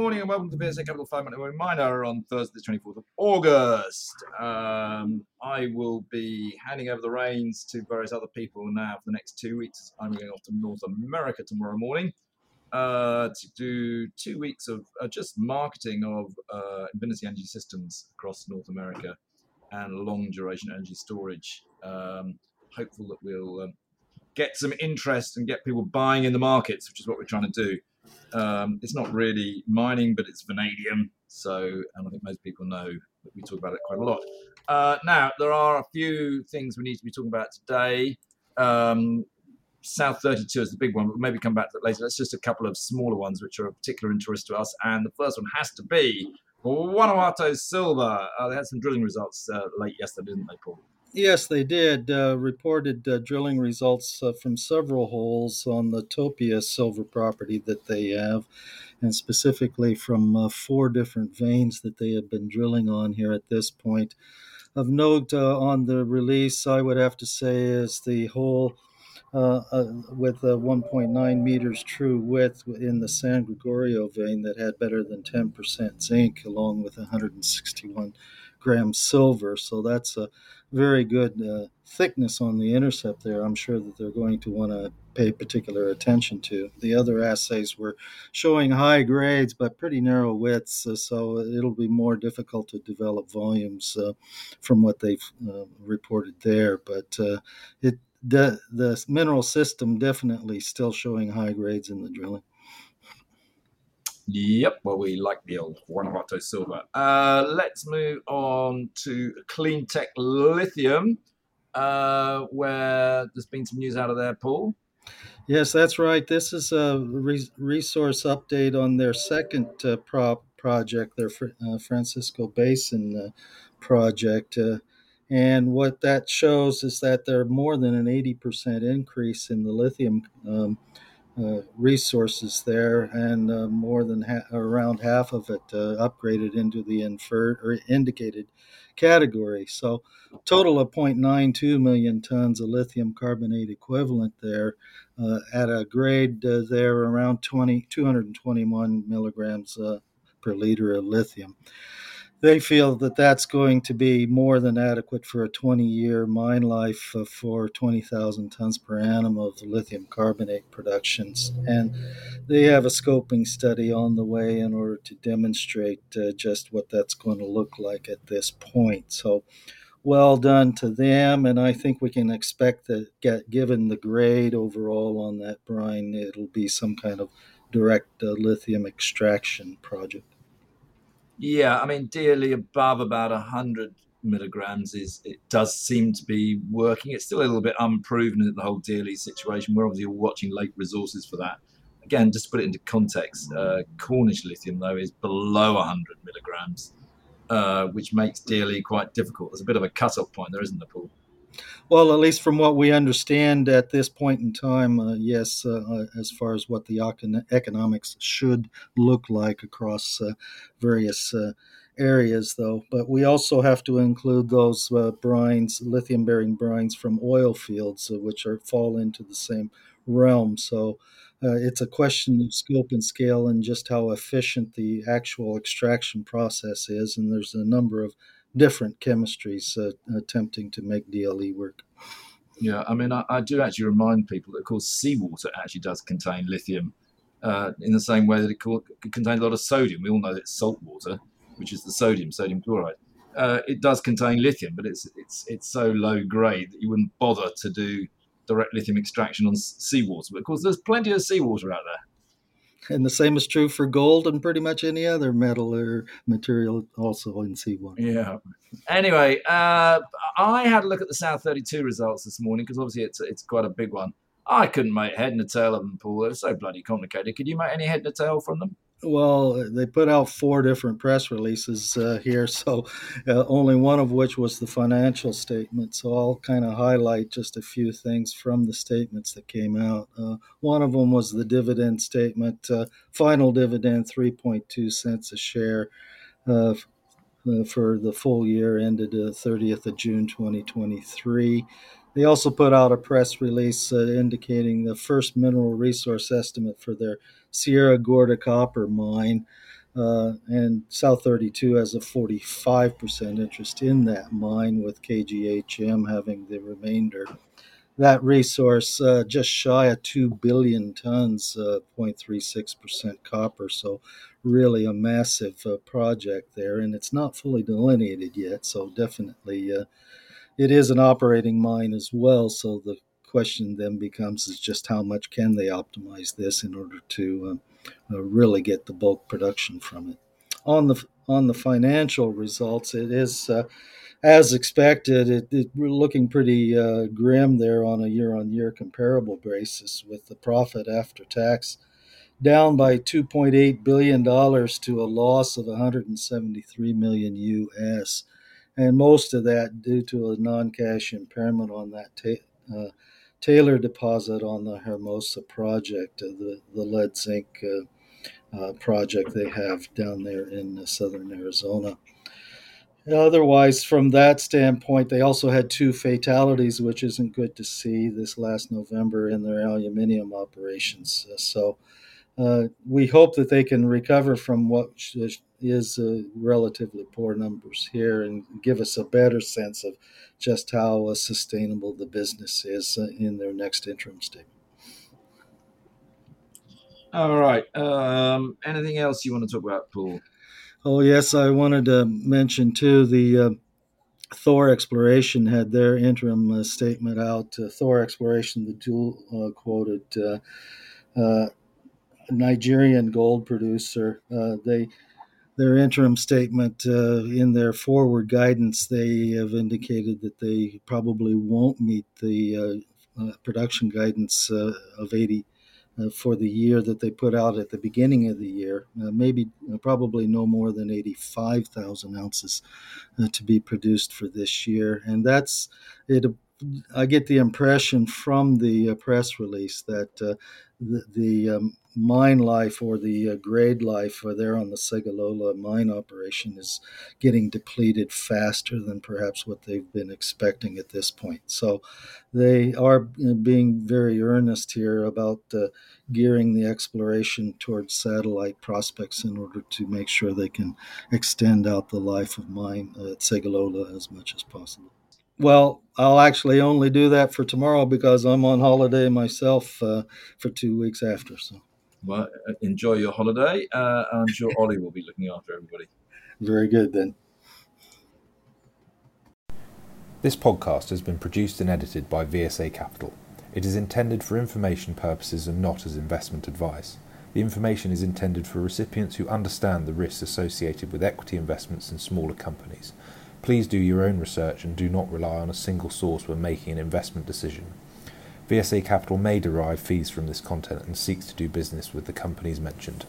morning and welcome to VSA Capital 5 Minute Reminder on Thursday, the 24th of August. Um, I will be handing over the reins to various other people now for the next two weeks. I'm going off to North America tomorrow morning uh, to do two weeks of uh, just marketing of uh, Invinity Energy Systems across North America and long duration energy storage. Um, hopeful that we'll um, get some interest and get people buying in the markets, which is what we're trying to do. Um, it's not really mining, but it's vanadium. So, and I think most people know that we talk about it quite a lot. Uh, now, there are a few things we need to be talking about today. Um, South 32 is the big one, but we'll maybe come back to that later. Let's just a couple of smaller ones which are of particular interest to us. And the first one has to be Guanajuato Silver. Uh, they had some drilling results uh, late yesterday, didn't they, Paul? Yes, they did. Uh, reported uh, drilling results uh, from several holes on the Topia silver property that they have, and specifically from uh, four different veins that they have been drilling on here at this point. Of note uh, on the release, I would have to say, is the hole uh, with 1.9 meters true width in the San Gregorio vein that had better than 10% zinc, along with 161 grams silver. So that's a very good uh, thickness on the intercept there. I'm sure that they're going to want to pay particular attention to. The other assays were showing high grades but pretty narrow widths, uh, so it'll be more difficult to develop volumes uh, from what they've uh, reported there. But uh, it the the mineral system definitely still showing high grades in the drilling. Yep, well, we like the old Guanajuato silver. Uh, let's move on to Clean Tech Lithium, uh, where there's been some news out of there, Paul. Yes, that's right. This is a re- resource update on their second uh, pro- project, their Fr- uh, Francisco Basin uh, project. Uh, and what that shows is that there are more than an 80% increase in the lithium um, uh, resources there, and uh, more than ha- around half of it uh, upgraded into the inferred or indicated category. So, total of 0.92 million tons of lithium carbonate equivalent there uh, at a grade uh, there around 20, 221 milligrams per liter of lithium they feel that that's going to be more than adequate for a 20 year mine life for 20,000 tons per annum of lithium carbonate productions. And they have a scoping study on the way in order to demonstrate uh, just what that's going to look like at this point. So, well done to them. And I think we can expect that, get, given the grade overall on that brine, it'll be some kind of direct uh, lithium extraction project. Yeah, I mean, DLE above about 100 milligrams is it does seem to be working. It's still a little bit unproven in the whole DLE situation. We're obviously watching lake resources for that. Again, just to put it into context, uh, Cornish lithium though is below 100 milligrams, uh, which makes DLE quite difficult. There's a bit of a cut-off point there, isn't there, Paul? Well, at least from what we understand at this point in time, uh, yes, uh, uh as far as what the economics should look like across uh, various uh, areas, though. But we also have to include those uh, brines, lithium bearing brines from oil fields, which are fall into the same realm. So it's a question of scope and scale and just how efficient the actual extraction process is. And there's a number of different chemistries uh, attempting to make DLE work. Yeah, I mean, I, I, do actually remind people that, of course, seawater actually does contain lithium uh, in the same way that it, co- contains a lot of sodium. We all know that salt water, which is the sodium, sodium chloride. Uh, it does contain lithium, but it's it's it's so low grade that you wouldn't bother to do direct lithium extraction on seawater. But of course, there's plenty of seawater out there. And the same is true for gold and pretty much any other metal or material also in seawater. Yeah. Anyway, uh, I had a look at the South 32 results this morning because obviously it's it's quite a big one. I couldn't make head and tail of them, Paul. They're so bloody complicated. Could you make any head and tail from them? Well, they put out four different press releases uh, here, so uh, only one of which was the financial statement. So I'll kind of highlight just a few things from the statements that came out. Uh, one of them was the dividend statement, uh, final dividend 3.2 cents a share uh, uh, for the full year ended 30th of June 2023. They also put out a press release indicating the first mineral resource estimate for their Sierra Gorda copper mine Uh, and South 32 has a 45% interest in that mine, with KGHM having the remainder. That resource uh, just shy of 2 billion tons, uh, 0.36% copper. So, really a massive uh, project there. And it's not fully delineated yet. So, definitely uh, it is an operating mine as well. So, the question then becomes is just how much can they optimize this in order to um, uh, really get the bulk production from it. On the on the financial results, it is uh, as expected. It, it, we're looking pretty uh, grim there on a year-on-year comparable basis, with the profit after tax down by 2.8 billion dollars to a loss of 173 million US, and most of that due to a non-cash impairment on that. Ta- uh, Taylor deposit on the Hermosa project, uh, the, the lead zinc uh, uh, project they have down there in southern Arizona. Otherwise, from that standpoint, they also had two fatalities, which isn't good to see this last November in their aluminium operations. So, uh, we hope that they can recover from what is uh, relatively poor numbers here and give us a better sense of just how uh, sustainable the business is uh, in their next interim statement. All right. Um, anything else you want to talk about, Paul? Oh, yes. I wanted to mention, too, the uh, Thor Exploration had their interim uh, statement out. Uh, Thor Exploration, the dual uh, quoted uh, Nigerian gold producer, they their interim statement uh, in their forward guidance, they have indicated that they probably won't meet the uh, uh, production guidance of 80 uh, for the year that they put out at the beginning of the year. Uh, maybe, uh, probably no more than 85,000 ounces to be produced for this year. And that's it. I get the impression from the press release that the, the um, mine life or the uh, grade life uh, there on the Segilola mine operation is getting depleted faster than perhaps what they've been expecting at this point. So they are uh, being very earnest here about uh, gearing the exploration towards satellite prospects in order to make sure they can extend out the life of mine at Segilola as much as possible. Well, I'll actually only do that for tomorrow because I'm on holiday myself uh, for two weeks after. So. Well, uh, enjoy your holiday. Uh, I'm sure Ollie will be looking after everybody. Very good then. This podcast has been produced and edited by VSA Capital. It is intended for information purposes and not as investment advice. The information is intended for recipients who understand the risks associated with equity investments in smaller companies. Please do your own research and do not rely on a single source when making an investment decision. VSA Capital may derive fees from this content and seeks to do business with the companies mentioned.